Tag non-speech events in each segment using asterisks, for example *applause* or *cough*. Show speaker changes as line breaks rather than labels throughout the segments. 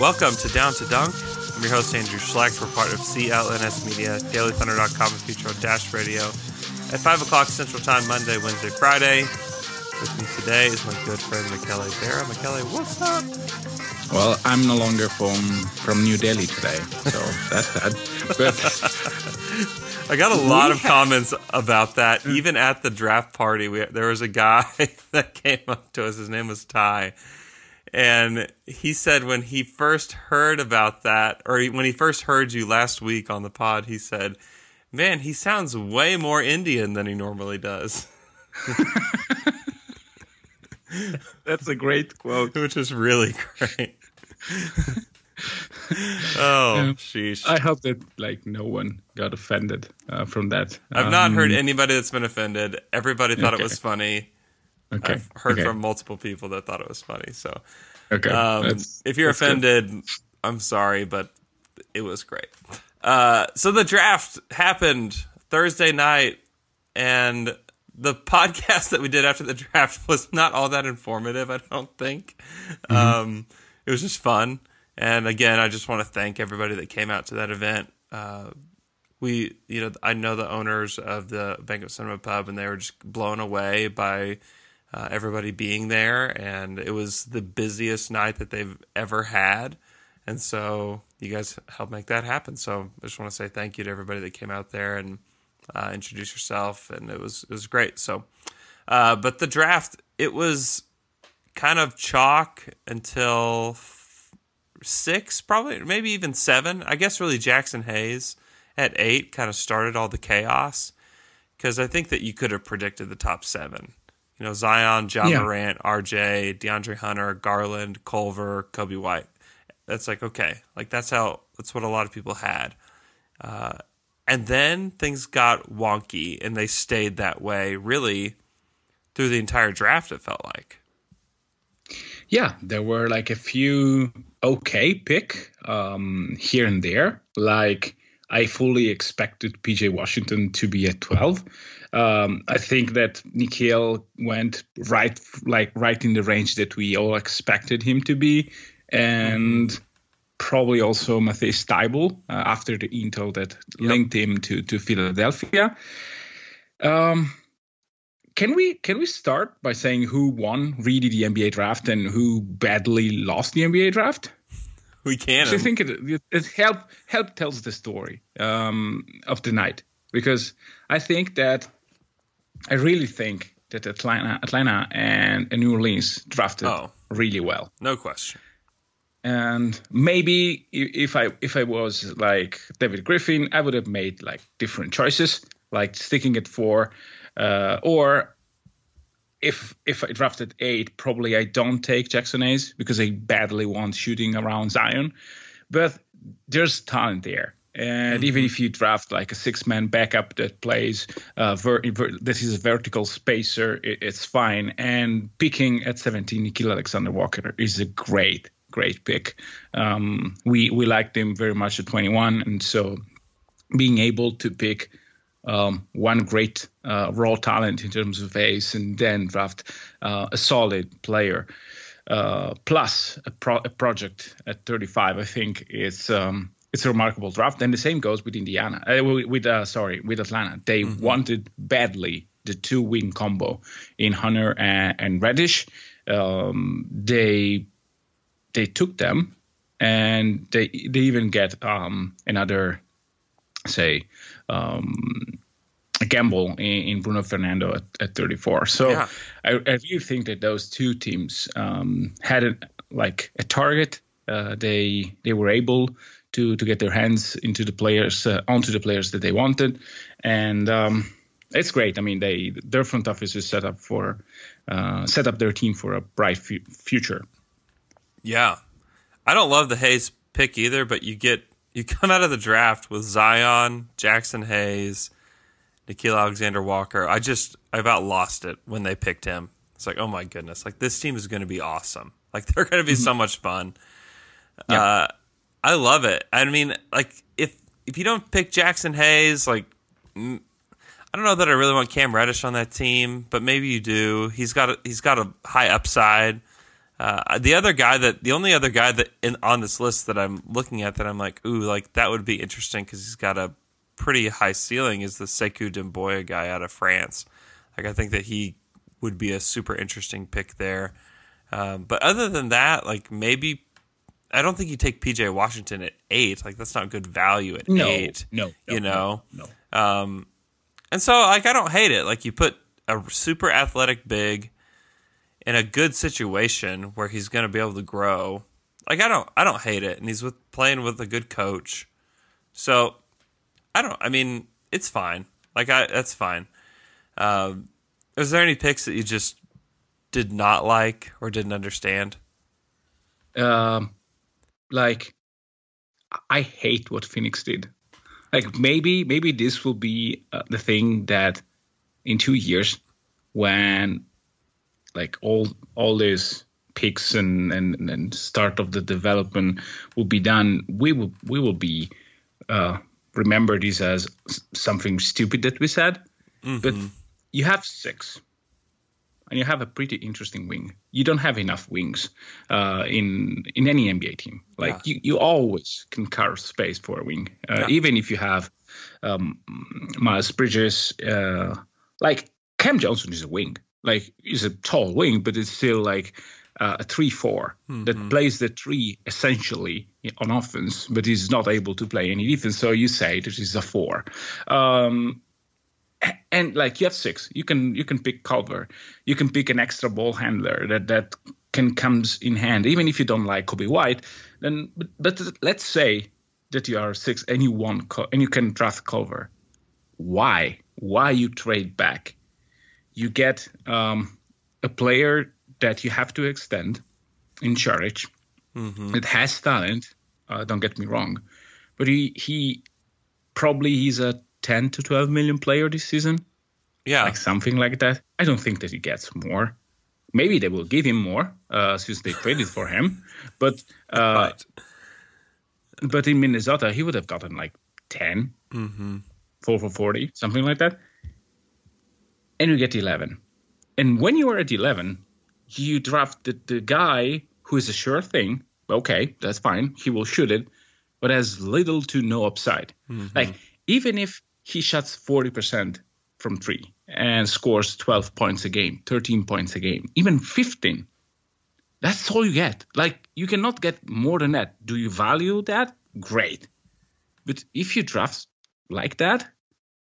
Welcome to Down to Dunk. I'm your host, Andrew Schlecht. We're part of CLNS Media, DailyThunder.com, and Future on Dash Radio. At 5 o'clock Central Time, Monday, Wednesday, Friday. With me today is my good friend, Michele Vera. Michele, what's up?
Well, I'm no longer from from New Delhi today, so *laughs* that's sad.
But
I
got a lot of comments about that. Mm. Even at the draft party, we, there was a guy *laughs* that came up to us. His name was Ty. And he said when he first heard about that, or when he first heard you last week on the pod, he said, Man, he sounds way more Indian than he normally does. *laughs*
That's a great quote.
Which is really great. *laughs* oh, sheesh.
I hope that like no one got offended uh, from that.
I've not
Um,
heard anybody that's been offended. Everybody thought it was funny.
Okay.
I've heard
okay.
from multiple people that thought it was funny. So,
Okay.
um, if you're
that's good.
offended, I'm sorry, but it was great. Uh, so the draft happened Thursday night, and the *laughs* podcast that we did after the draft was not all that informative. I don't think.
Mm-hmm.
Um, it was just fun, and again, I just want to thank everybody that came out to that event. Uh, we, you know, I know the owners of the Bank of Cinema Pub, and they were just blown away by uh, everybody being there, and it was the busiest night that they've ever had. And so you guys helped make that happen. So I just want to say thank you to everybody that came out there and uh, introduce yourself, and it was it was great. So, uh, but the draft it was kind of chalk until six, probably maybe even seven. I guess really Jaxson Hayes at eight kind of started all the chaos because I think that you could have predicted the top seven. You know, Zion, Ja
Yeah.
Morant, RJ, DeAndre Hunter, Garland, Culver, Coby White. That's like okay, like that's how that's what a lot of people had. Uh, and then things got wonky, and they stayed that way really through the entire draft. It felt like.
yeah, there were like a few okay pick um, here and there. Like I fully expected PJ Washington to be at 12. Um, I think that Nickeil went right, like right in the range that we all expected him to be, and probably also Matisse Thybulle uh, after the intel that linked him to to Philadelphia. Um, can we can we start by saying who won really the NBA draft and who badly lost the NBA draft?
We can.
I think it it, it help help tells the story um, of the night because I think that I really think that Atlanta Atlanta and, New Orleans drafted
Oh.
really well.
no question.
And maybe if I if I was like David Griffin, I would have made like different choices, like sticking at four, uh, or if if I drafted eight, probably I don't take Jaxson Hayes because I badly want shooting around Zion. But there's talent there. And even if you draft like a six-man backup that plays, uh, ver- ver- this is a vertical spacer, it, it's fine. And picking at 17, Nickeil Alexander Walker is a great, great pick. Um, we we liked him very much at 21, and so being able to pick um, one great uh, raw talent in terms of ace and then draft uh, a solid player uh, plus a, pro- a project at 35 i think is um, it's a remarkable draft and the same goes with indiana uh, with uh, sorry with atlanta they wanted badly the two win combo in hunter and, and reddish um, they they took them and they they even get um, another say um, a gamble in, in Bruno Fernando at, at 34. So
Yeah.
I, I really think that those two teams um, had a, like a target. Uh, they they were able to to get their hands into the players uh, onto the players that they wanted, and um, it's great. I mean, they their front office is set up for uh, set up their team for a bright fu- future.
Yeah, I don't love the Hayes pick either, but you get you *laughs* come out of the draft with Zion, Jaxson Hayes, Nickeil Alexander Walker. I just I about lost it when they picked him. It's like, oh my goodness, like this team is going to be awesome. Like *laughs* they're going to be so much fun.
Yeah.
Uh, I love it. I mean, like if if you don't pick Jaxson Hayes, like mm, I don't know that I really want Cam Reddish on that team, but maybe you do. He's got a, he's got a high upside. Uh, the other guy that the only other guy that in, on this list that I'm looking at that I'm like, ooh, like that would be interesting because he's got a pretty high ceiling is the Sekou Doumbouya guy out of France. Like I think that he would be a super interesting pick there. Um, but other than that, like maybe I don't think you take PJ Washington at eight. Like that's not good value at
No,
eight.
no, no,
you know.
no,
Um, and so like I don't hate it. Like you put a super athletic big in a good situation where he's going to be able to grow. Like I don't I don't hate it, and he's with playing with a good coach. So I don't. I mean, it's fine. Like I that's fine. Um, is there any picks that you just did not like or didn't understand?
um, like I hate what Phoenix did. Like maybe maybe this will be uh, the thing that in two years when like all all these picks and, and and start of the development will be done, we will we will be uh, remember this as something stupid that we said. But you have six and you have a pretty interesting wing. You don't have enough wings uh, in in any NBA team. Like you, you always can carve space for a wing, uh,
Yeah.
even if you have um, Miles Bridges. Uh, like Cam Johnson is a wing. Like he's a tall wing, but it's still like uh, a three-four that plays the three essentially on offense, but he's not able to play any defense. So you say this is a four. Um, and like you have six. You can you can pick culver. You can pick an extra ball handler that that can comes in hand. Even if you don't like coby white then but, but let's say that you are six and you want and you can draft culver. Why? Why you trade back? You get um, a player that you have to extend in Saric. It has talent. Uh, don't get me wrong, but he he probably he's a 10 to 12 million player this season,
Yeah,
like something like that. I don't think that he gets more. Maybe they will give him more uh, since they traded for him, but *laughs* uh,
but
but in Minnesota he would have gotten like 10, four for 40, something like that. And you get 11. And when you are at 11, you draft the, the guy who is a sure thing. Okay, that's fine. He will shoot it, but has little to no upside. Like, even if he shots 40% from three and scores 12 points a game, 13 points a game, even 15, that's all you get. Like, you cannot get more than that. Do you value that? Great. But if you draft like that,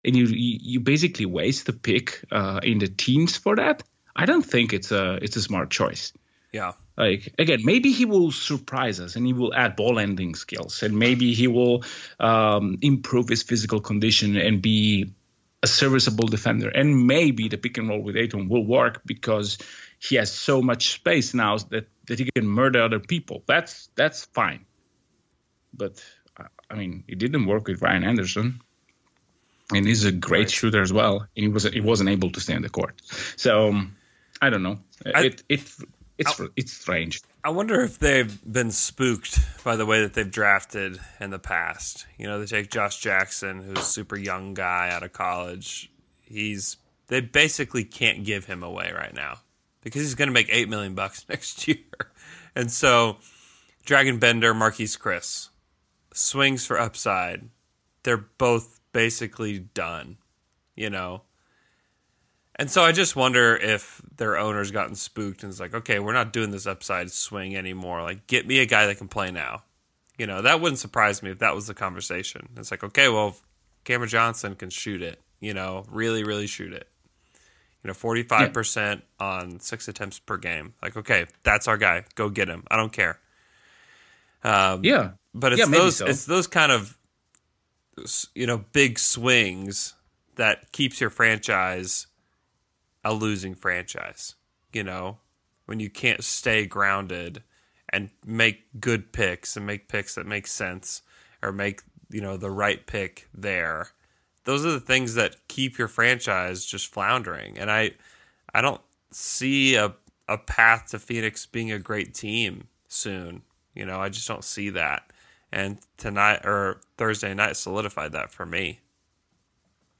and you you you basically waste the pick uh, in the teens for that, I don't think it's a it's a smart choice.
yeah,
Like again, maybe he will surprise us and he will add ball handling skills, and maybe he will um, improve his physical condition and be a serviceable defender. And maybe the pick and roll with Ayton will work because he has so much space now that that he can murder other people. That's that's fine. But I- mean, it didn't work with Ryan Anderson and he's a great
Right.
shooter as well. And he was he wasn't able to stay on the court. So I don't know.
I-
it it it's it's strange.
I wonder if they've been spooked by the way that they've drafted in the past. You know, they take Josh Jackson, who's a super young guy out of college. He's they basically can't give him away right now because he's going to make eight million bucks *laughs* next year, and so Dragan Bender, Marquese Chriss, swings for upside. They're both basically done. You know, and so I just wonder if their owner's gotten spooked and is like, okay, we're not doing this upside swing anymore. Like, get me a guy that can play now. You know, that wouldn't surprise me if that was the conversation. It's like, okay, well, Cameron Johnson can shoot it, you know, really, really shoot it. You know, 45% on six attempts per game. Like, okay, that's our guy. Go get him. I don't care. Um,
Yeah,
but it's
Yeah,
those
so.
it's those kind of you know big swings that keeps your franchise a losing franchise. You know, when you can't stay grounded and make good picks and make picks that make sense or make, you know, the right pick there. Those are the things that keep your franchise just floundering. And I I don't see a a path to Phoenix being a great team soon. You know, I just don't see that. And tonight or Thursday night solidified that for me.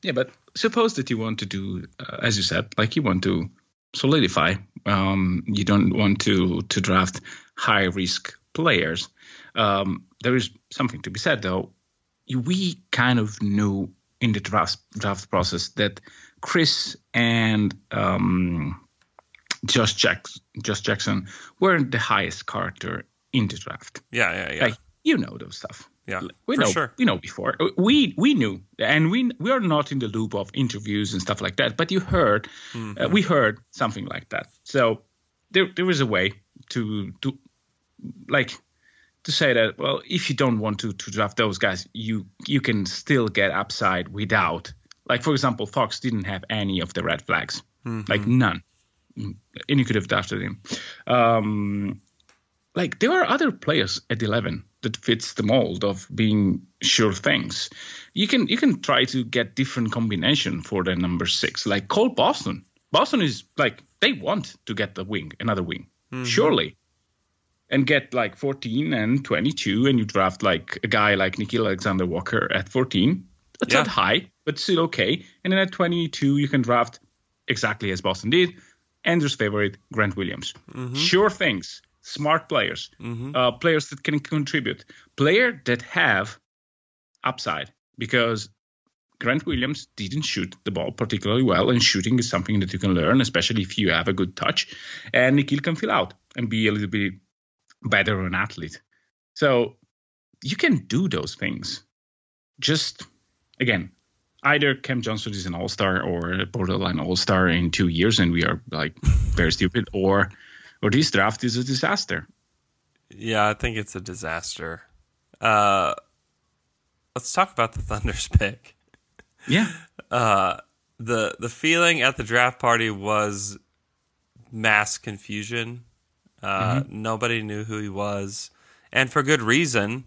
Yeah, but suppose that you want to do, uh, as you said, like you want to solidify. Um, you don't want to to draft high risk players. Um, there is something to be said, though. We kind of knew in the draft draft process that Chriss and um, Josh, Jackson, Josh Jackson weren't the highest character in the draft.
Yeah, yeah, yeah.
Like you know those stuff.
Yeah,
we
for
know.
sure.
We know before. We we knew, and we we are not in the loop of interviews and stuff like that. But you heard,
Mm-hmm.
uh, we heard something like that. So there there is a way to to like to say that. Well, if you don't want to to draft those guys, you you can still get upside without. Like for example, Fox didn't have any of the red flags, like none, and you could have drafted him. Um, like there are other players at 11 that fits the mold of being sure things. You can you can try to get different combination for the number six. Like cole boston. Boston is like they want to get the wing another wing mm-hmm. surely. And get like 14 and 22 and you draft like a guy like Nickeil Alexander Walker at 14 that's
Yeah.
not high but still okay. And then at 22 you can draft exactly as Boston did Andrew's favorite Grant Williams. Mm-hmm. Sure things smart players uh, players that can contribute player that have upside because Grant Williams didn't shoot the ball particularly well, and shooting is something that you can learn, especially if you have a good touch. And Nickeil can fill out and be a little bit better of an athlete. So you can do those things. Just again, either Cam Johnson is an all star or a borderline all star in two years, and we are like very stupid, or or this draft is a disaster.
Yeah, I think it's a disaster. Uh, let's talk about the *laughs* Thunder's pick.
Yeah.
the The feeling at the draft party was mass confusion. Uh, Nobody knew who he was, and for good reason.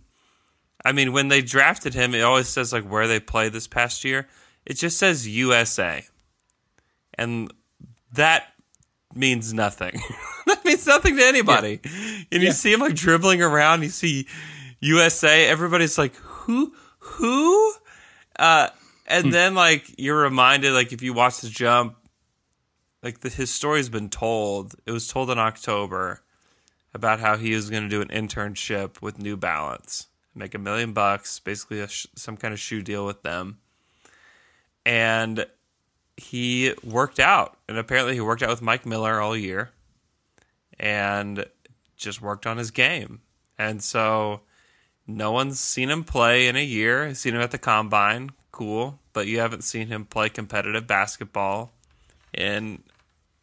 I mean, when they drafted him, it always says like where they played this past year. It just says USA, and that means nothing. *laughs* *laughs* that means nothing to anybody. And you see him like dribbling around. You see USA. Everybody's like, who, who? Uh, and then like you're reminded, like if you watch the jump, like the, his story's been told. It was told in October about how he was going to do an internship with New Balance, make a million bucks, basically a sh- some kind of shoe deal with them, and he worked out, and apparently he worked out with Mike Miller all year, and just worked on his game, and so no one's seen him play in a year. Seen him at the combine, cool, but you haven't seen him play competitive basketball in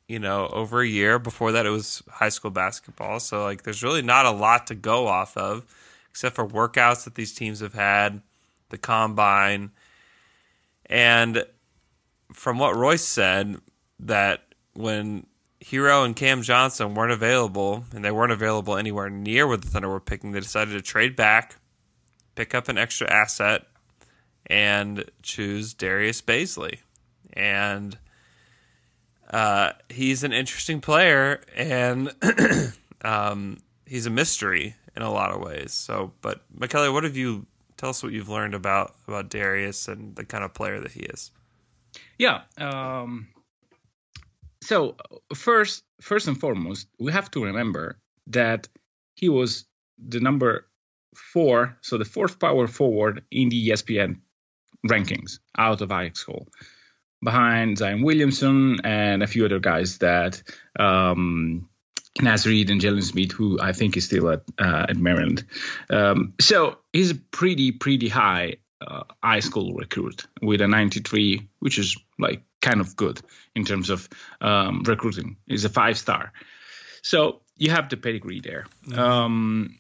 you know over a year. Before that, it was high school basketball. So like, there's really not a lot to go off of, except for workouts that these teams have had, the combine, and from what Royce said, that when Herro and Cam Johnson weren't available, and they weren't available anywhere near where the Thunder were picking, they decided to trade back, pick up an extra asset, and choose Darius Bazley. And uh, he's an interesting player, and *clears throat* um, he's a mystery in a lot of ways. So, but McKelly, what have you? Tell us what you've learned about about Darius and the kind of player that he is.
Yeah. Um, so first, first and foremost, we have to remember that he was the number four, so the fourth power forward in the ESPN rankings out of high school, behind Zion Williamson and a few other guys that um, Naz Reid and Jalen Smith, who I think is still at uh, at Maryland. Um, so he's a pretty pretty high uh, high school recruit with a 93, which is like kind of good in terms of um, recruiting. He's a five star. So you have the pedigree there. Um,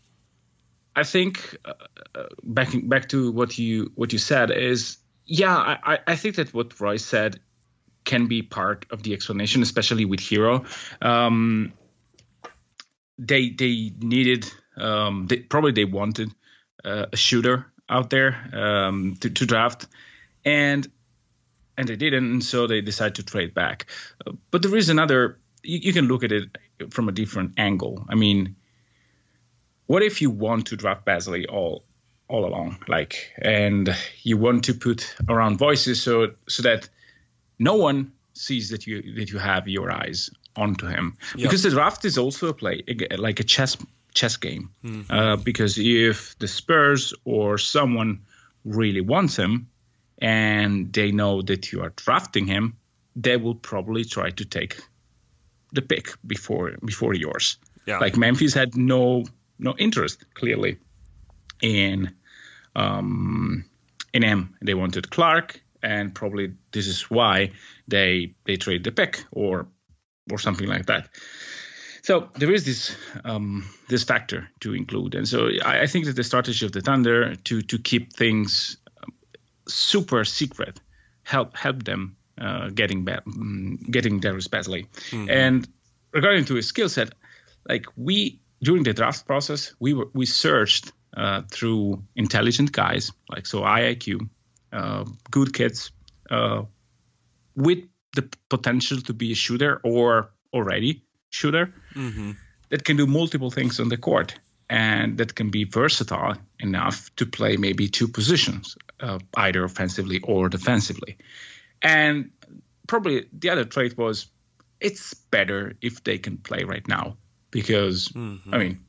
I think uh, uh, back back to what you what you said is yeah, I, I think that what Roy said can be part of the explanation, especially with Herro. Um, they they needed um, they, probably they wanted uh, a shooter out there um, to, to draft, and and they didn't, and so they decided to trade back. Uh, but there is another. You, you can look at it from a different angle. I mean, what if you want to draft Bazley all all along, like, and you want to put around voices so so that no one sees that you that you have your eyes onto him because the draft is also a play like a chess chess game mm-hmm. uh, because if the Spurs or someone really wants him and they know that you are drafting him, they will probably try to take the pick before before yours. Yeah. Like Memphis had no no interest clearly in um, in him. They wanted Clarke, and probably this is why they they trade the pick or or something like that. So there is this um, this factor to include, and so I, I, think that the strategy of the Thunder to to keep things super secret help help them uh, getting ba- mm, getting Darius Bazley. Mm-hmm. And regarding to his skill set, like we during the draft process, we were we searched uh, through intelligent guys like so IIQ, uh, good kids uh, with the potential to be a shooter or already shooter mm-hmm. that can do multiple things on the court and that can be versatile enough to play maybe two positions, uh, either offensively or defensively. And probably the other trait was it's better if they can play right now because mm-hmm. I mean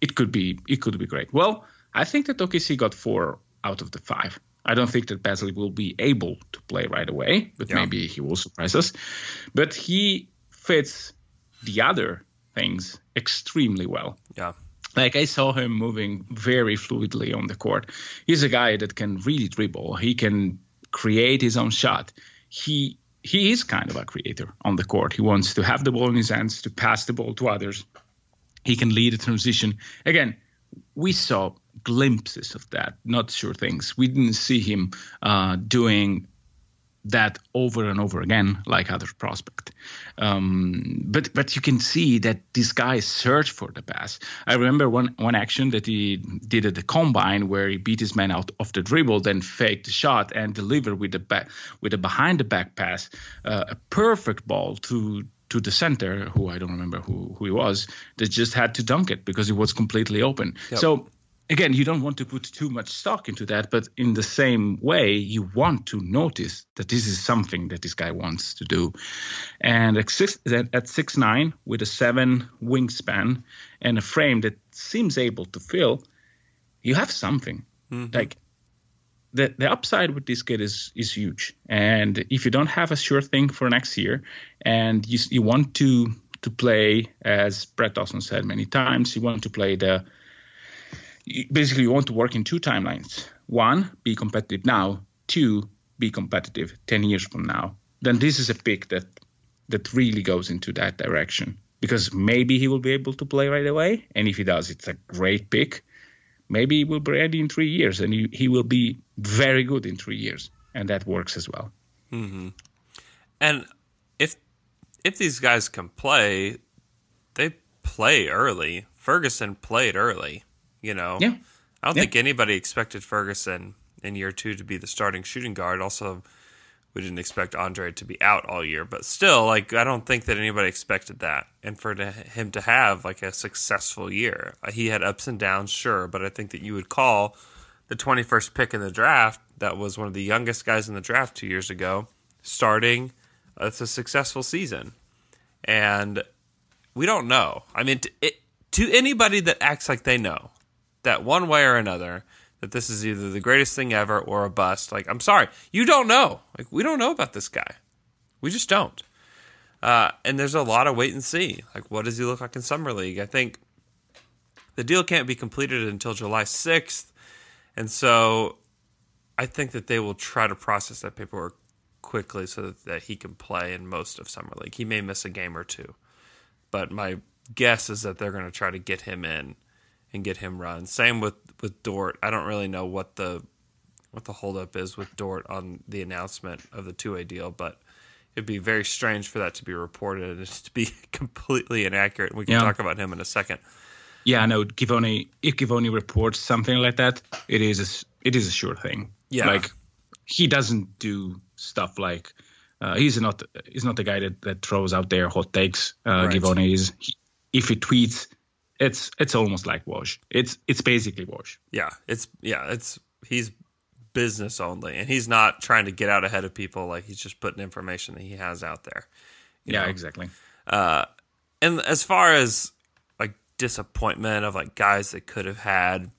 it could be it could be great. Well, I think that OKC got four out of the five. I don't think that Bazley will be able to play right away, but yeah. maybe he will surprise us. But he fits the other things extremely well.
Yeah.
Like I saw him moving very fluidly on the court. He's a guy that can really dribble. He can create his own shot. He he is kind of a creator on the court. He wants to have the ball in his hands to pass the ball to others. He can lead a transition. Again, we saw glimpses of that, not sure things. We didn't see him uh, doing that over and over again like other prospect. Um, but but you can see that this guy searched for the pass. I remember one one action that he did at the combine where he beat his man out of the dribble then faked the shot and delivered with the back with a behind the back pass uh, a perfect ball to to the center who i don't remember who who he was that just had to dunk it because it was completely open. Yep. so again, you don't want to put too much stock into that, but in the same way, you want to notice that this is something that this guy wants to do. And at six, at six nine with a seven wingspan and a frame that seems able to fill, you have something. Mm-hmm. Like the the upside with this kid is is huge. And if you don't have a sure thing for next year, and you you want to to play, as Brett Dawson said many times, you want to play the basically you want to work in two timelines. One, be competitive now. Two, be competitive 10 years from now. Then this is a pick that that really goes into that direction because maybe he will be able to play right away. And if he does, it's a great pick. Maybe he will be ready in three years and he, he will be very good in three years. And that works as well.
Mm-hmm. And if if these guys can play, they play early. Ferguson played early. You know,
yeah.
I don't
yeah.
think anybody expected Ferguson in year two to be the starting shooting guard. Also, we didn't expect Andre to be out all year, but still, like I don't think that anybody expected that. And for to, him to have like a successful year, uh, he had ups and downs, sure, but I think that you would call the 21st pick in the draft, that was one of the youngest guys in the draft two years ago, starting. Uh, it's a successful season, and we don't know. I mean, to, it, to anybody that acts like they know, that one way or another that this is either the greatest thing ever or a bust. Like, I'm sorry, you don't know. Like, we don't know about this guy. We just don't. Uh, and there's a lot of wait and see. Like, what does he look like in summer league? I think the deal can't be completed until July 6th, and so I think that they will try to process that paperwork quickly so that, that he can play in most of summer league. He may miss a game or two, but my guess is that they're going to try to get him in and get him run. Same with with Dort. I don't really know what the what the holdup is with Dort on the announcement of the two way deal, but it'd be very strange for that to be reported and to be *laughs* completely inaccurate. We can
Yeah.
talk about him in a second.
Yeah, no. Givony, if Givony reports something like that, it is a, it is a sure thing.
Yeah.
like he doesn't do stuff like uh, he's not he's not the guy that, that throws out there hot takes. Uh,
Right.
Givony is he, if he tweets, it's it's almost like Woj. It's it's basically Woj.
Yeah, it's yeah, it's he's business only, and he's not trying to get out ahead of people. Like he's just putting information that he has out there.
Yeah,
know?
exactly.
Uh, and as far as like disappointment of like guys that could have had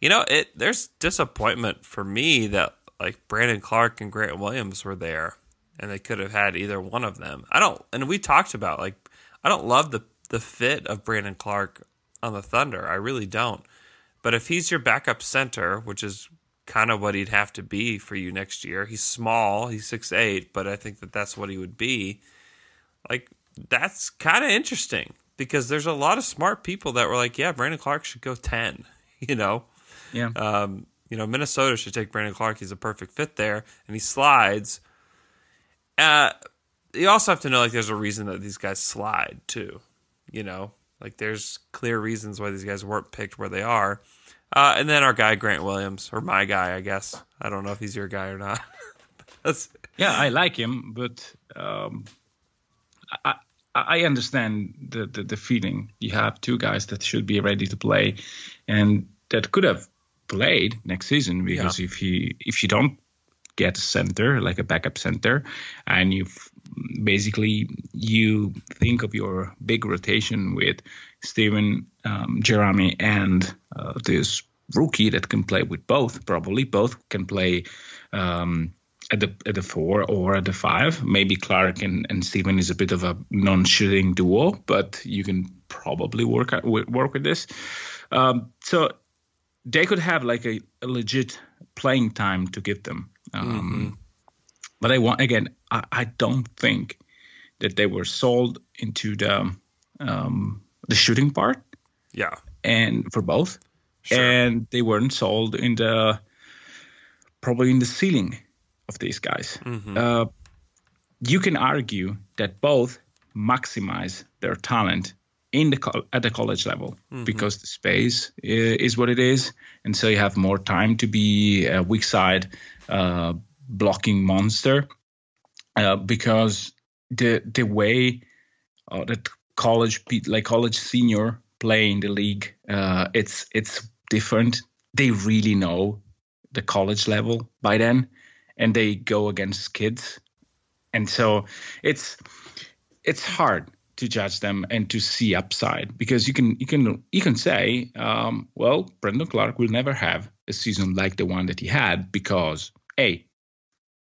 you know it there's disappointment for me that like brandon clarke and grant williams were there and they could have had either one of them i don't and we talked about like i don't love the the fit of brandon clarke on the thunder i really don't but if he's your backup center which is kind of what he'd have to be for you next year he's small he's six eight but i think that that's what he would be like that's kind of interesting because there's a lot of smart people that were like, yeah, Brandon Clarke should go 10, *laughs* you know.
Yeah.
Um, you know, Minnesota should take Brandon Clarke. He's a perfect fit there and he slides. Uh you also have to know like there's a reason that these guys slide too, you know. Like there's clear reasons why these guys weren't picked where they are. Uh, and then our guy Grant Williams or my guy, I guess. I don't know if he's your guy or not. *laughs*
Yeah, I like him, but um, I I understand the, the the feeling. You have two guys that should be ready to play, and that could have played next season because if you if you don't get a center like a backup center, and you basically you think of your big rotation with Steven, um, Jerami, and uh, this rookie that can play with both. Probably both can play. Um, at the at the four or at the five. Maybe Clarke and, and Steven is a bit of a non-shooting duo, but you can probably work out, work with this. Um, so they could have like a, a legit playing time to give them. Um, But I want again, I, I don't think that they were sold into the um, the shooting part
yeah.
and for both,
Sure.
and they weren't sold in the probably in the ceiling of these guys. Uh, you can argue that both maximize their talent in the co- at the college level because the space i- is what it is, and so you have more time to be a weak side uh, blocking monster. Uh, because the the way uh, that college like college senior play in the league, uh, it's it's different. They really know the college level by then, and they go against kids, and so it's it's hard to judge them and to see upside because you can you can you can say, um, well, Brandon Clarke will never have a season like the one that he had because a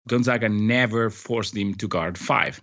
Gonzaga never forced him to guard five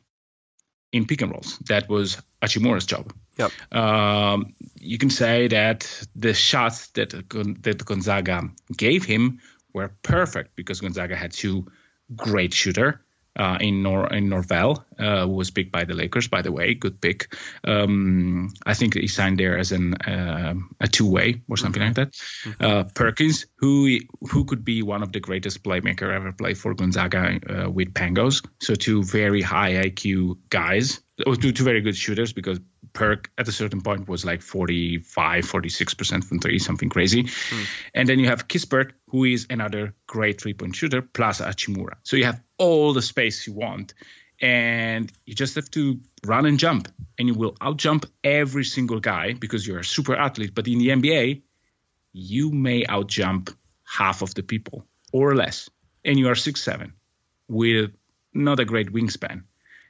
in pick and rolls. That was Hachimura's job.
Yep.
Um, you can say that the shots that that Gonzaga gave him were perfect because Gonzaga had two great shooter uh, in Nor in Norvell, uh, who was picked by the Lakers. By the way, good pick. Um, I think he signed there as an uh, a two way or something like that. Uh, Perkins, who who could be one of the greatest playmaker ever played for Gonzaga uh, with Pangos. So two very high IQ guys, or two, two very good shooters because Perk at a certain point was like 45, 46% from three, something crazy. Hmm. And then you have Kispert, who is another great three point shooter, plus Hachimura. So you have all the space you want. And you just have to run and jump, and you will outjump every single guy because you're a super athlete. But in the NBA, you may outjump half of the people or less, and you are six seven with not a great wingspan.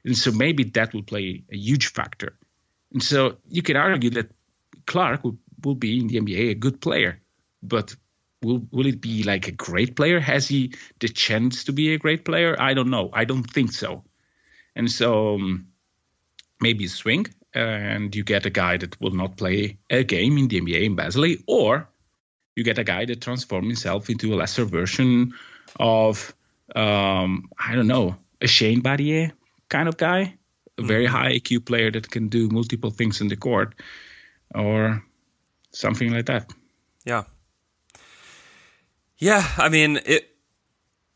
And so maybe that will play a huge factor. And so you can argue that Clarke will, will be in the NBA a good player, but will will it be like a great player? Has he the chance to be a great player? I don't know. I don't think so. And so um, maybe swing and you get a guy that will not play a game in the NBA in Bazley, or you get a guy that transforms himself into a lesser version of um, I don't know a Shane Battier kind of guy, a very high IQ player that can do multiple things in the court, or something like that.
Yeah. Yeah, I mean, it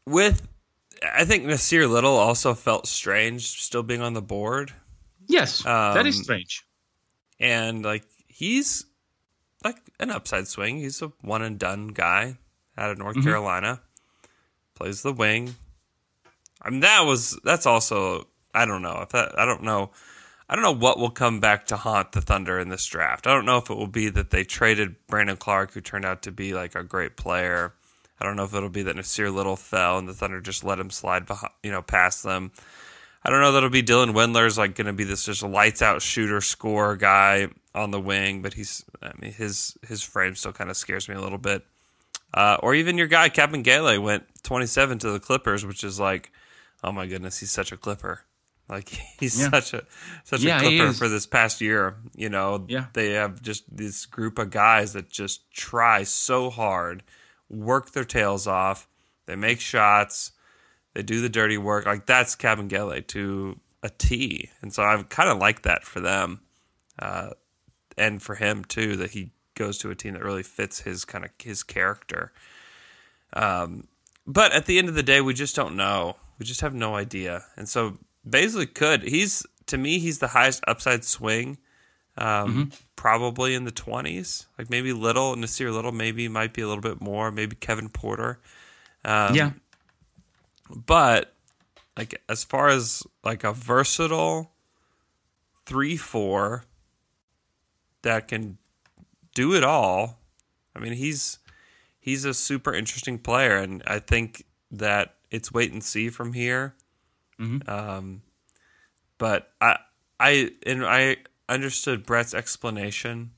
with I think Nassir Little also felt strange still being on the board.
Yes, that is
Um,
strange.
And like he's like an upside swing. He's a one and done guy out of North
Mm-hmm.
Carolina. Plays the wing. I mean that was that's also I don't know if that I don't know I don't know what will come back to haunt the Thunder in this draft. I don't know if it will be that they traded Brandon Clarke, who turned out to be like a great player. I don't know if it'll be that Nassir Little fell and the Thunder just let him slide, behind, you know, past them. I don't know that it'll be Dylan Windler's like going to be this just lights out shooter score guy on the wing, but he's I mean his his frame still kind of scares me a little bit. Uh, or even your guy Kabengele went 27 to the Clippers, which is like, oh my goodness, he's such a Clipper. Like *laughs* he's
Yeah.
such a such
Yeah,
a Clipper for this past year. You know,
Yeah.
they have just this group of guys that just try so hard, work their tails off. They make shots. They do the dirty work. Like that's Kabengele to a T. And so I kind of like that for them, uh, and for him too that he goes to a team that really fits his kind of his character. Um, but at the end of the day, we just don't know. We just have no idea. And so basically, could he's to me he's the highest upside swing. Um, Probably in the twenties, like maybe Little Nassir Little, maybe might be a little bit more. Maybe Kevin Porter. Um,
yeah,
but like as far as like a versatile three four that can do it all i mean he's he's a super interesting player and i think that it's wait and see from here um but i i and i understood brett's explanation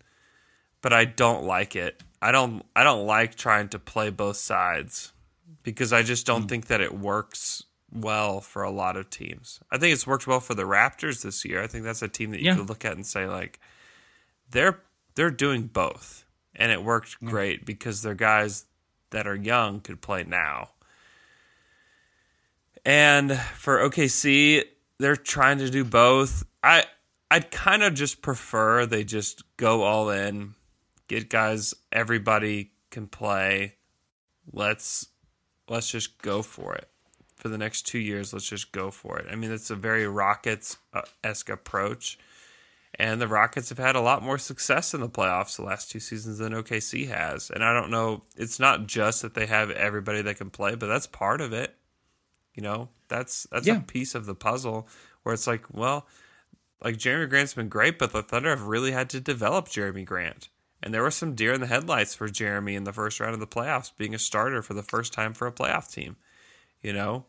but i don't like it i don't i don't like trying to play both sides because I just don't think that it works well for a lot of teams. I think it's worked well for the Raptors this year. I think that's a team that you
Yeah.
could look at and say like they're they're doing both and it worked great because their guys that are young could play now. And for OKC, they're trying to do both. I I'd kind of just prefer they just go all in, get guys everybody can play. Let's let's just go for it. For the next 2 years, let's just go for it. I mean, it's a very Rockets uh, esque approach. And the Rockets have had a lot more success in the playoffs the last two seasons than OKC has. And I don't know, it's not just that they have everybody that can play, but that's part of it. You know, that's that's
Yeah.
a piece of the puzzle where it's like, well, like Jerami Grant's been great, but the Thunder have really had to develop Jerami Grant. And there were some deer in the headlights for Jerami in the first round of the playoffs, being a starter for the first time for a playoff team. You know,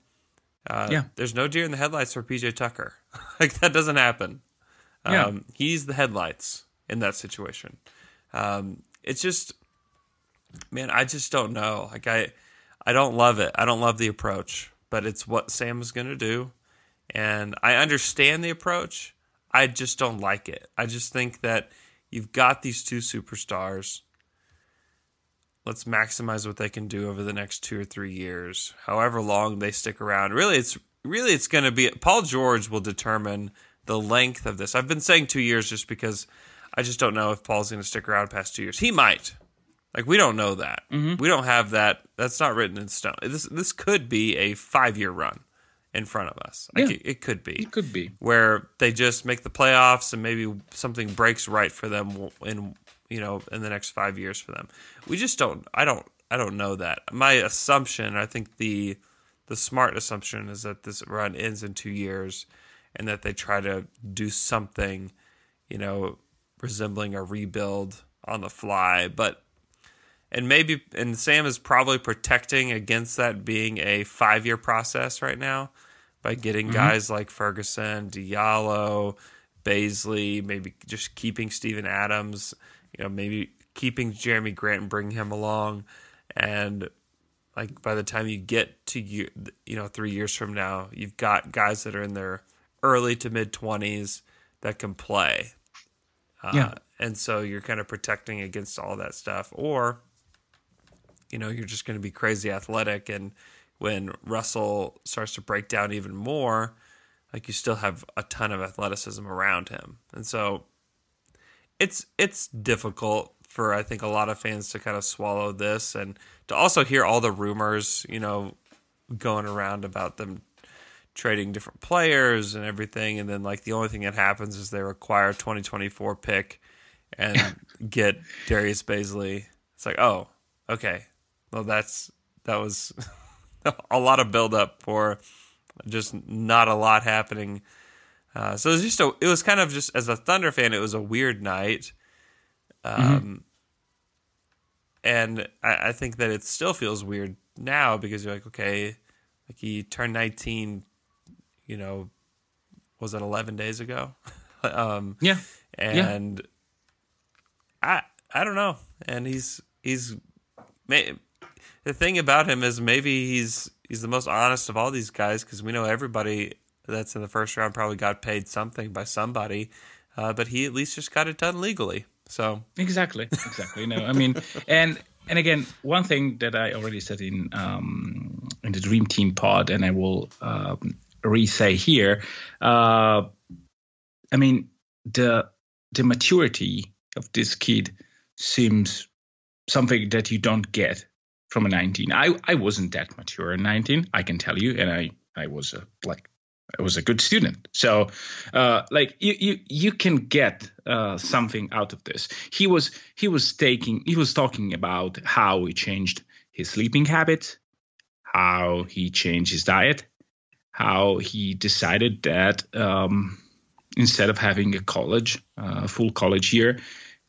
uh,
Yeah.
There's no deer in the headlights for PJ Tucker. *laughs* like that doesn't happen.
Yeah.
Um, he's the headlights in that situation. Um, it's just, man, I just don't know. Like I, I don't love it. I don't love the approach, but it's what Sam is going to do, and I understand the approach. I just don't like it. I just think that you've got these two superstars. Let's maximize what they can do over the next two or three years, however long they stick around. Really, it's really it's going to be Paul George will determine the length of this. I've been saying two years just because I just don't know if Paul's going to stick around past two years. He might. Like we don't know that. Mm-hmm. We don't have that. That's not written in stone. This this could be a five year run in front of us. Like
Yeah.
it, it could be
it could be.
where they just make the playoffs and maybe something breaks right for them in you know in the next five years for them. We just don't. I don't. I don't know that. My assumption, I think the the smart assumption is that this run ends in two years, and that they try to do something, you know, resembling a rebuild on the fly. But and maybe and Sam is probably protecting against that being a five year process right now by getting guys like Ferguson, Diallo, Bazley, maybe just keeping Steven Adams, you know, maybe keeping Jerami Grant and bringing him along, and like by the time you get to you, you know, three years from now, you've got guys that are in their early to mid twenties that can play. Uh,
Yeah.
And so you're kind of protecting against all that stuff, or you know, you're just going to be crazy athletic. And when Russell starts to break down even more, like you still have a ton of athleticism around him. And so it's it's difficult for I think a lot of fans to kind of swallow this and to also hear all the rumors, you know, going around about them trading different players and everything, and then like the only thing that happens is they require 2024 pick and *laughs* get Darius Bazley. It's like, oh, okay, well that's that was *laughs* a lot of build up for just not a lot happening. Uh, so it was just a, it was kind of just as a Thunder fan, it was a weird night. Um, and I, I think that it still feels weird now because you're like, okay, like he turned 19, you know, was it 11 days ago? *laughs* um,
Yeah.
and I I don't know. And he's he's the thing about him is maybe he's he's the most honest of all these guys because we know everybody that's in the first round probably got paid something by somebody, uh, but he at least just got it done legally. So
Exactly, exactly. no, I mean, and and again, one thing that I already said in um, in the Dream Team pod, and I will um, re-say here. Uh, I mean, the the maturity of this kid seems something that you don't get from a 19. I I wasn't that mature at 19, I can tell you, and I I was a like I was a good student. So, uh, like you, you, you can get uh, something out of this. He was, he was taking, he was talking about how he changed his sleeping habits, how he changed his diet, how he decided that um, instead of having a college, uh, full college year,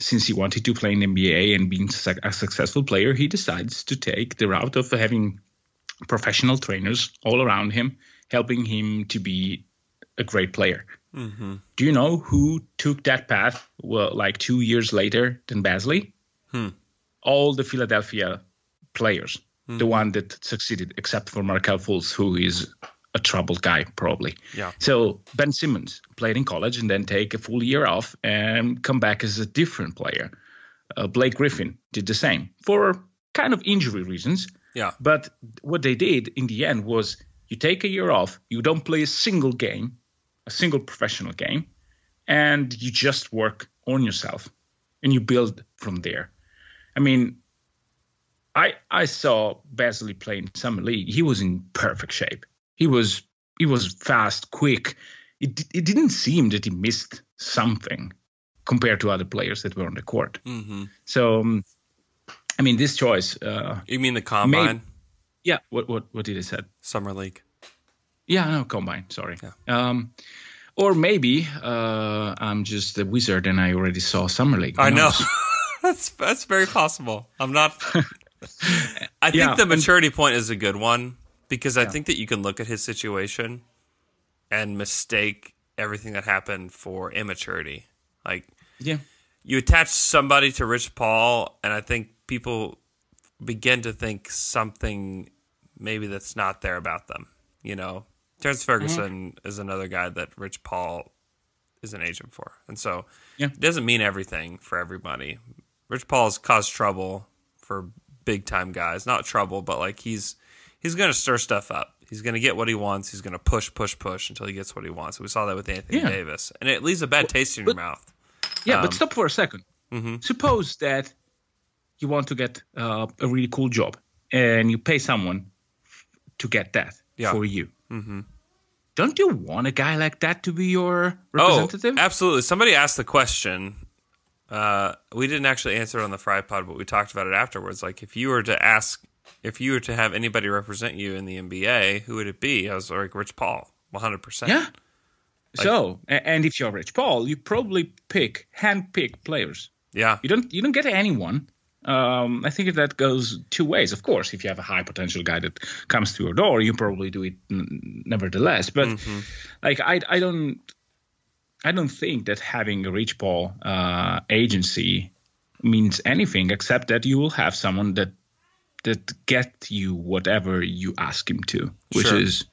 since he wanted to play in NBA and being a successful player, he decides to take the route of having professional trainers all around him helping him to be a great player.
mm-hmm.
Do you know who took that path? Well, like two years later than Bazley,
Hmm.
all the Philadelphia players, the one that succeeded, except for Markelle Fultz, who is a troubled guy probably.
Yeah.
So Ben Simmons played in college and then take a full year off and come back as a different player. Uh, Blake Griffin did the same for kind of injury reasons.
yeah,
But what they did in the end was you take a year off, you don't play a single game, a single professional game, and you just work on yourself and you build from there. I mean, I I saw Bazley play in summer league. He was in perfect shape. He was he was fast, quick. It it didn't seem that he missed something compared to other players that were on the court.
mm-hmm.
So, um, I mean, this choice. Uh,
you mean the combine,
yeah. What what what did I said?
summer league?
Yeah, no, combine. Sorry. Um, or maybe uh, I'm just a wizard and I already saw summer league.
I know. *laughs* that's that's very possible. I'm not. *laughs* I think
Yeah,
the maturity point is a good one because I think that you can look at his situation and mistake everything that happened for immaturity. Like
Yeah.
you attach somebody to Rich Paul, and I think people begin to think something maybe that's not there about them. You know, Terrence mm-hmm. Ferguson is another guy that Rich Paul is an agent for, and so
Yeah.
it doesn't mean everything for everybody. Rich Paul has caused trouble for big time guys, not trouble, but like he's he's going to stir stuff up. He's going to get what he wants. He's going to push, push, push until he gets what he wants. We saw that with Anthony
Yeah.
Davis, and it leaves a bad taste in your mouth.
Yeah,
Um,
but stop for a 2nd
mm-hmm.
Suppose that you want to get uh, a really cool job and you pay someone to get that
Yeah.
for you. Mm-hmm. Don't you want a guy like that to be your representative?
Oh, absolutely. Somebody asked the question. Uh, we didn't actually answer it on the Fry Pod, but we talked about it afterwards. Like, if you were to ask, if you were to have anybody represent you in the NBA, who would it be? I was like, Rich Paul, 100%.
yeah. so, and if you're Rich Paul, you probably pick hand pick players.
Yeah.
You don't you don't get anyone. Um, I think that goes two ways. Of course, if you have a high potential guy that comes to your door, you probably do it n- nevertheless. But like I I don't I don't think that having a Rich Paul uh, agency means anything except that you will have someone that that get you whatever you ask him to, which
Sure.
is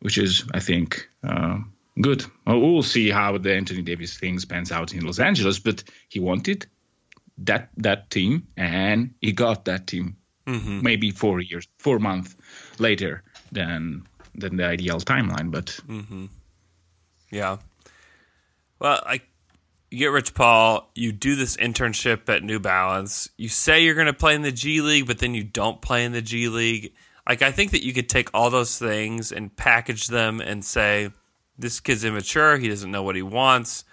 which is I think uh, good. Well, we'll see how the Anthony Davis thing pans out in Los Angeles, but he wanted that that team, and he got that team. Maybe four years, four months later than than the ideal timeline, but Mm-hmm.
Yeah. Well, like you get Rich Paul, you do this internship at New Balance. You say you're going to play in the G League, but then you don't play in the G League. Like I think that you could take all those things and package them and say this kid's immature, he doesn't know what he wants.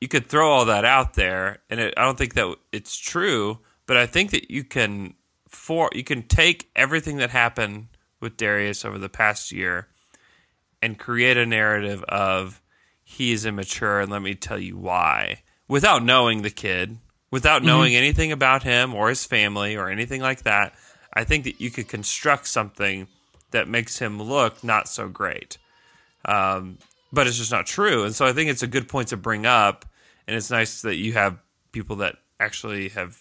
You could throw all that out there and it, I don't think that it's true, but I think that you can for you can take everything that happened with Darius over the past year and create a narrative of he is immature and let me tell you why without knowing the kid, without knowing anything about him or his family or anything like that. I think that you could construct something that makes him look not so great. Um, but it's just not true. And so I think it's a good point to bring up. And it's nice that you have people that actually have,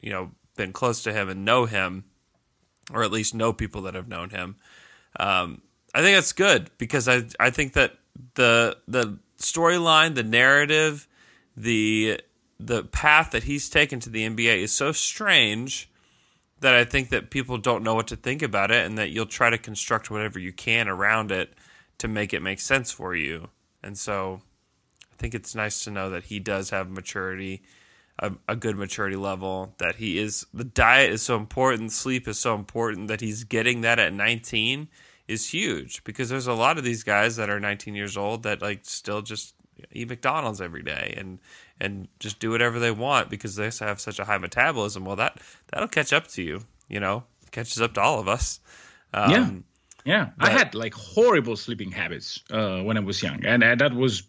you know, been close to him and know him, or at least know people that have known him. Um, I think that's good because I I think that the the storyline, the narrative, the the path that he's taken to the NBA is so strange that I think that people don't know what to think about it, and that you'll try to construct whatever you can around it to make it make sense for you. And so, I think it's nice to know that he does have maturity, a, a good maturity level. That he is the diet is so important, sleep is so important that he's getting that at 19 is huge because there's a lot of these guys that are 19 years old that like still just eat McDonald's every day and and just do whatever they want because they have such a high metabolism. Well, that that'll catch up to you. You know, catches up to all of us. Um,
yeah, yeah. I had like horrible sleeping habits uh, when I was young, and, and that was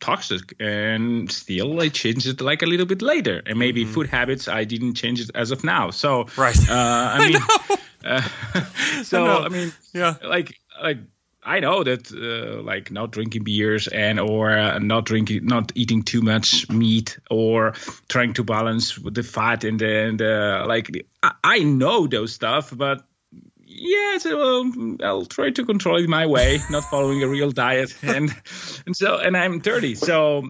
toxic. And still, I changed it like a little bit later. And maybe food habits, I didn't change it as of now. So,
Mm-hmm. Right.
Uh, I *laughs* mean, uh, *laughs* so
know.
I mean,
Yeah.
like like I know that uh, like not drinking beers and or uh, not drinking, not eating too much meat or trying to balance with the fat and the, and the like. I, I know those stuff, but yeah, so um, I'll try to control it my way, not following a real diet, *laughs* and and so and I'm 30, so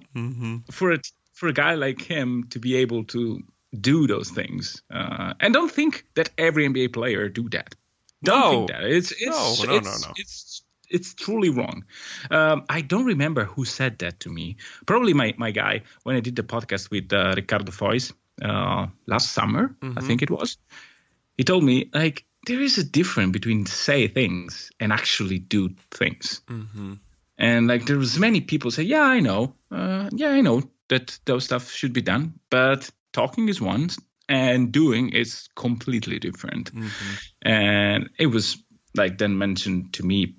for a for a guy like him to be able to do those things, uh, and don't think that every NBA player do that. Don't
No.
think that it's it's
No, no, no,
it's,
no.
it's it's truly wrong. Um, I don't remember who said that to me. Probably my my guy when I did the podcast with uh, Riccardo Fois uh, last summer,
Mm-hmm.
I think it was he told me like there is a difference between say things and actually do things.
Mm-hmm.
and like there was many people say yeah i know. Uh, yeah i know that those stuff should be done but talking is one and doing is completely different. And it was like then mentioned to me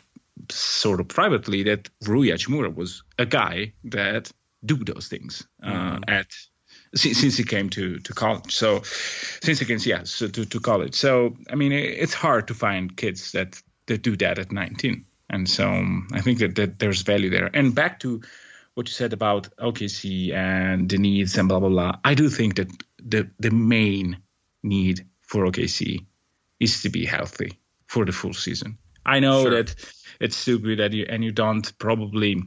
sort of privately that Rui Hachimura was a guy that do those things uh, at since, since he came to, to college. So since he came, yeah, so to, to college. So I mean, it, it's hard to find kids that that do that at 19, and so um, I think that, that there's value there. And back to what you said about OKC and the needs and blah blah blah. I do think that the the main need for OKC is to be healthy for the full season. I know
Sure.
that it's stupid that you and you don't probably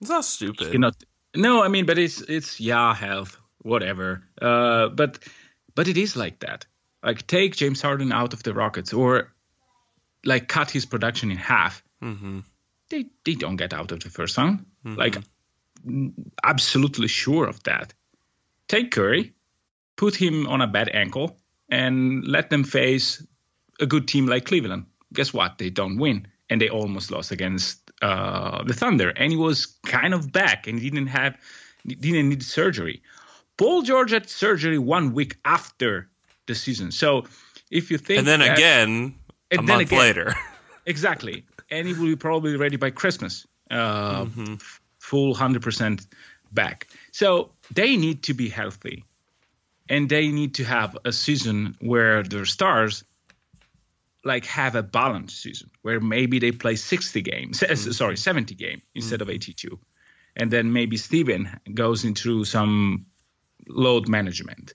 It's not stupid.
you know no i mean but it's it's yeah health whatever. Uh but but it is like that. Like take james harden out of the rockets or like cut his production in half.
Mm-hmm.
they they don't get out of the first round. Like mm, absolutely sure of that. Take curry put him on a bad ankle and let them face a good team like cleveland. Guess what? They don't win and they almost lost against uh, the thunder. And he was kind of back and he didn't have didn't need surgery paul george had surgery one week after the season so if you think
And then
that-
again, a
and then
month
again-
later. *laughs*
Exactly. And he will be probably ready by Christmas, uh, f- full 100% back. So they need to be healthy. And they need to have a season where their stars like have a balanced season where maybe they play 60 games, uh, *laughs* sorry, 70 game instead of 82. And then maybe Steven goes into some load management.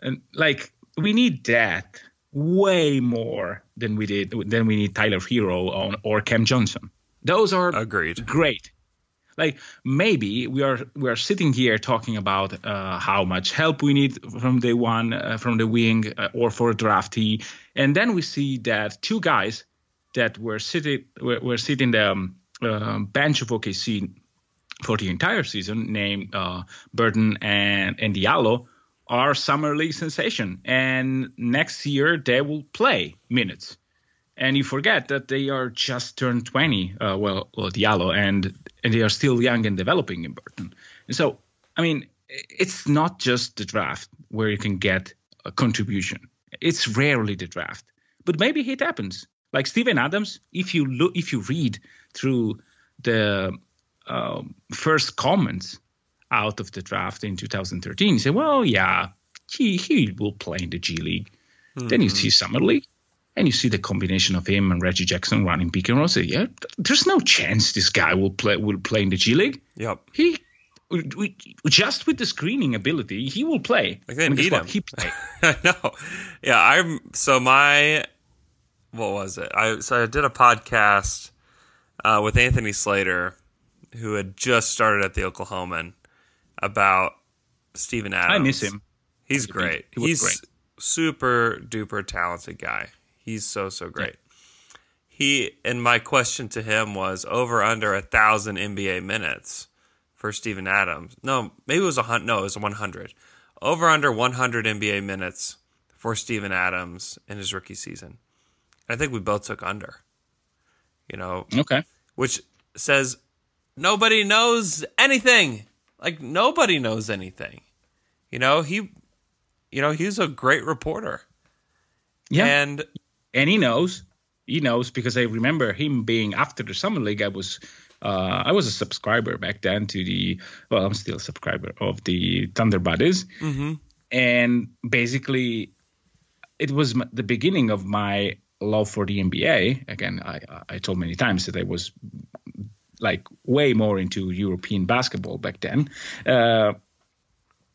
And like we need that way more than we did than we need Tyler Herro on, or Cam Johnson. Those are
Agreed.
great. Like maybe we are we are sitting here talking about uh, how much help we need from the one uh, from the wing uh, or for a draftee, and then we see that two guys that were sitting were, were sitting the um, uh, bench of OKC for the entire season, named uh, Burton and and Diallo, are summer league sensation, and next year they will play minutes. and you forget that they are just turned 20. Uh, well, well, Diallo, and and they are still young and developing in Burton. And so, I mean, it's not just the draft where you can get a contribution. It's rarely the draft, but maybe it happens. Like Steven Adams, if you look, if you read through the uh, first comments out of the draft in 2013, you say, well, yeah, he he will play in the G League. Mm-hmm. Then you see Summer League, and you see the combination of him and Reggie Jackson running pick and roll. Say, yeah, there's no chance this guy will play will play in the G League.
Yep.
He we, just with the screening ability, he will play.
Like they need him.
He play. *laughs*
I know. Yeah, I'm. So my, what was it? I so I did a podcast uh, with Anthony Slater, who had just started at the Oklahoman, about Steven Adams.
I miss him.
He's great. He He's great. super duper talented guy. He's so so great. Yeah. He and my question to him was over under a thousand NBA minutes for Steven Adams. No, maybe it was a hundred. No, it was a 100. Over under 100 NBA minutes for Steven Adams in his rookie season. I think we both took under. You know,
okay,
which says nobody knows anything. Like nobody knows anything. You know, he, you know, he's a great reporter.
Yeah,
and
and he knows, he knows because I remember him being after the summer league. I was uh, I was a subscriber back then to the, well, I'm still a subscriber of the Thunder Buddies.
Mm-hmm.
And basically, it was the beginning of my love for the NBA. Again, I, I told many times that I was like way more into European basketball back then. Uh,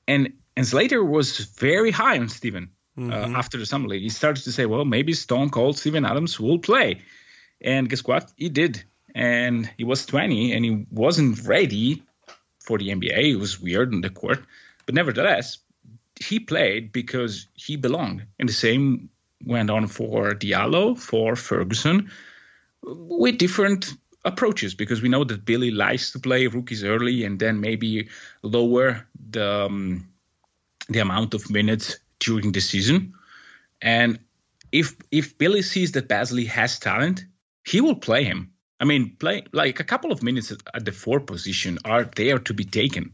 and and Slater was very high on Steven uh, mm-hmm. uh, after the summer league. He started to say, well, maybe Stone Cold Steven Adams will play. And guess what? He did and he was 20 and he wasn't ready for the NBA. It was weird on the court, but nevertheless, he played because he belonged. And the same went on for Diallo, for Ferguson, with different approaches because we know that Billy likes to play rookies early and then maybe lower the um, the amount of minutes during the season. And if if Billy sees that Bazley has talent, he will play him. I mean, play like a couple of minutes at the four position are there to be taken.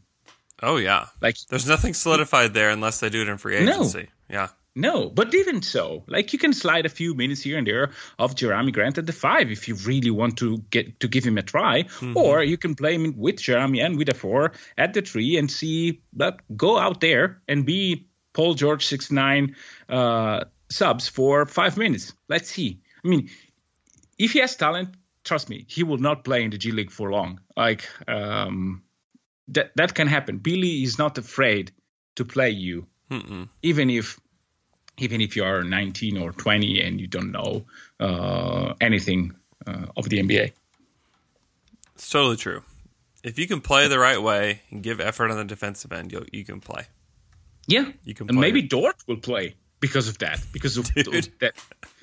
Oh yeah,
like
there's nothing solidified there unless they do it in free agency. No, yeah,
no, but even so, like you can slide a few minutes here and there of Jerami Grant at the five if you really want to get to give him a try, mm-hmm. or you can play him with Jerami and with a four at the three and see that go out there and be Paul George six nine uh, subs for five minutes. Let's see. I mean, if he has talent, trust me, he will not play in the G League for long. Like um, that that can happen. Billy is not afraid to play you,
Mm-mm.
even if even if you are 19 or 20 and you don't know uh, anything uh, of the NBA.
It's totally true. If you can play the right way and give effort on the defensive end, you you can play.
Yeah,
you can.
and maybe Dort will play because of that. Because of
Dude.
that.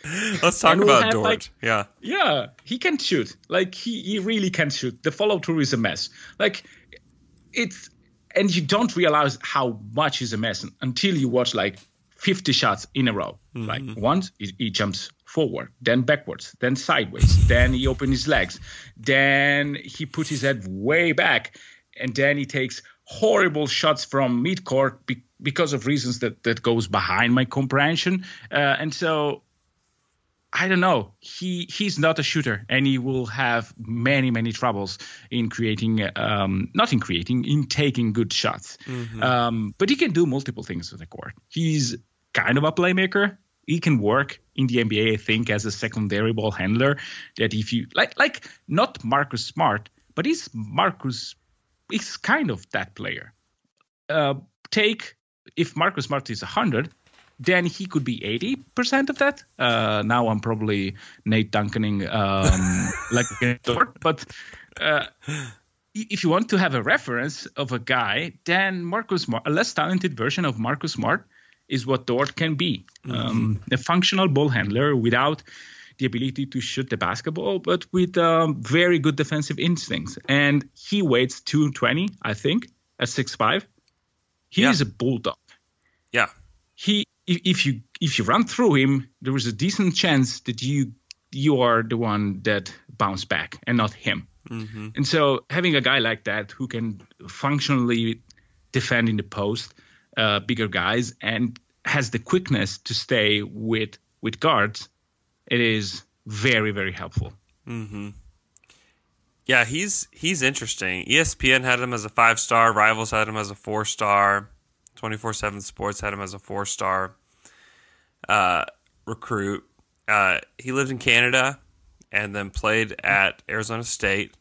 *laughs*
Let's talk about Dort. Like,
yeah. Yeah, he can shoot. Like he, he really can shoot. The follow through is a mess. Like it's and you don't realize how much is a mess until you watch like 50 shots in a row. Mm-hmm. Like once he, he, jumps forward, then backwards, then sideways, *laughs* then he opens his legs, then he puts his head way back, and then he takes horrible shots from midcourt be- because of reasons that that goes behind my comprehension. Uh, and so I don't know. He he's not a shooter, and he will have many many troubles in creating, um, not in creating, in taking good shots. Mm-hmm. Um, but he can do multiple things with the court. He's kind of a playmaker. He can work in the NBA, I think, as a secondary ball handler. That if you like, like not Marcus Smart, but he's Marcus. He's kind of that player. Uh, take if Marcus Smart is 100, then he could be 80% of that. Uh, now I'm probably Nate Duncaning um, *laughs* like but uh, if you want to have a reference of a guy, then Marcus Smart, a less talented version of Marcus Smart, is what Dort can be. Mm-hmm. Um, a functional ball handler without the ability to shoot the basketball, but with um, very good defensive instincts. And he weighs 220, I think, at 6'5. He yeah. is a bulldog.
Yeah.
He if you if you run through him, there is a decent chance that you you are the one that bounce back and not him.
Mm-hmm.
And so having a guy like that who can functionally defend in the post, uh, bigger guys, and has the quickness to stay with with guards, it is very very helpful. Mm-hmm.
Yeah, he's he's interesting. ESPN had him as a five star. Rivals had him as a four star. Twenty four seven Sports had him as a four star uh, recruit. Uh, he lived in Canada and then played at Arizona State.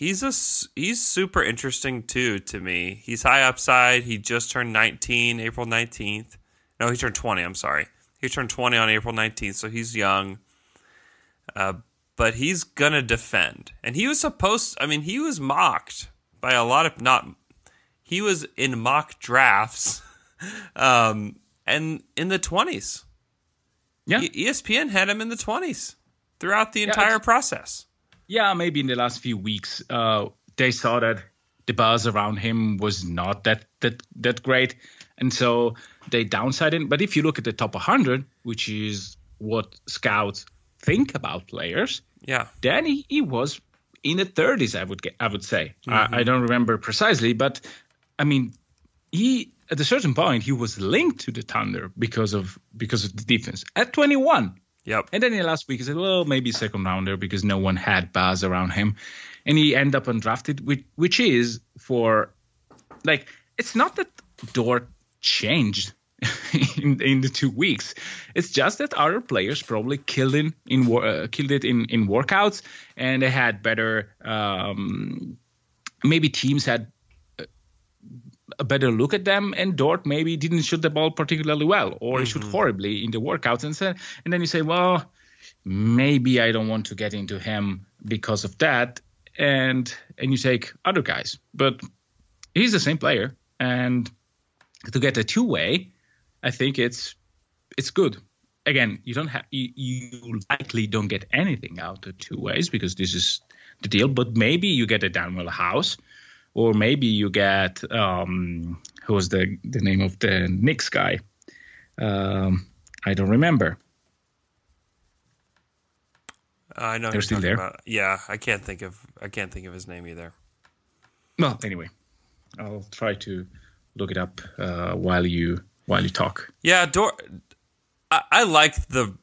He's a he's super interesting too to me. He's high upside. He just turned nineteen, April nineteenth. No, he turned twenty. I'm sorry. He turned twenty on April nineteenth, so he's young but he's gonna defend. And he was supposed. I mean, he was mocked by a lot of not. He was in mock drafts, *laughs* um, and in the twenties.
Yeah,
ESPN had him in the twenties throughout the entire
it's-
process.
Yeah. Maybe in the last few weeks, uh, they saw that the buzz around him was not that that that great, and so they downside him. But if you look at the top 100, which is what scouts think about players,
Yeah,
then he, he was in the 30s i would get i would say I, I don't remember precisely but i mean he at a certain point he was linked to the thunder because of because of the defense at 21
yep,
and then in the last week he said well maybe second rounder because no one had buzz around him and he ended up undrafted which, which is for like it's not that Dort changed *laughs* in, in the two weeks. It's just that other players probably killed in wor- uh, killed it in, in workouts, and they had better. Um, maybe teams had a- better look at them, and Dort maybe didn't shoot the ball particularly well, or he shoot mm-hmm. horribly in the workouts, and so, and then you say, well, maybe I don't want to get into him because of that, and and you take other guys, but he's the same player, and to get a two way, I think it's it's good. Again, you don't have you, you likely don't get anything out of two ways because this is the deal. But maybe you get a Danuel House, or maybe you get um, who was the the name of the Knicks guy? Um, I don't remember.
I know.
They're still there?
About. Yeah, I can't think of I can't think of his name either.
Well, anyway, I'll try to look it up uh, while you while you talk.
Yeah, Dort. I, I like the.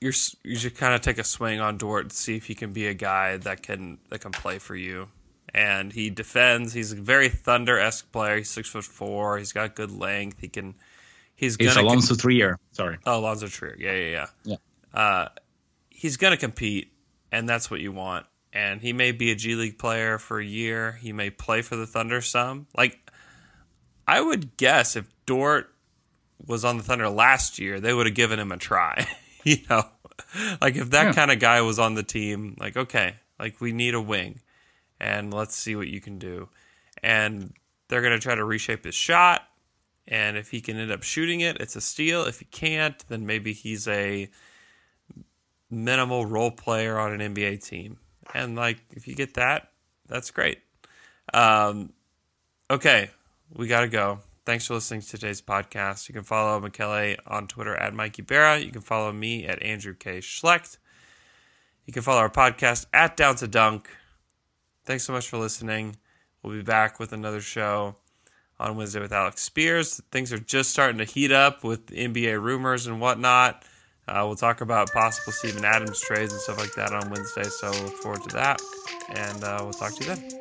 You're, you should kind of take a swing on Dort to see if he can be a guy that can that can play for you. And he defends. He's a very Thunder esque player. He's six foot four. He's got good length. He can. He's
It's
gonna.
Alonzo Trier. Sorry.
oh, Alonzo Trier. Yeah, yeah, yeah.
Yeah.
Uh, he's gonna compete, and that's what you want. And he may be a G League player for a year. He may play for the Thunder some. Like, I would guess if Dort was on the Thunder last year, they would have given him a try. *laughs* you know, like if that
Yeah.
kind of guy was on the team, like okay, like we need a wing, and let's see what you can do. And they're gonna try to reshape his shot, and if he can end up shooting it, it's a steal. If he can't, then maybe he's a minimal role player on an NBA team. And like if you get that, that's great. Um, okay, we got to go. Thanks for listening to today's podcast. You can follow Michele on Twitter at Mikey Barra. You can follow me at Andrew K. Schlecht. You can follow our podcast at Down to Dunk. Thanks so much for listening. We'll be back with another show on Wednesday with Alex Spears. Things are just starting to heat up with NBA rumors and whatnot. Uh, we'll talk about possible Steven Adams trades and stuff like that on Wednesday, so look forward to that. And uh, we'll talk to you then.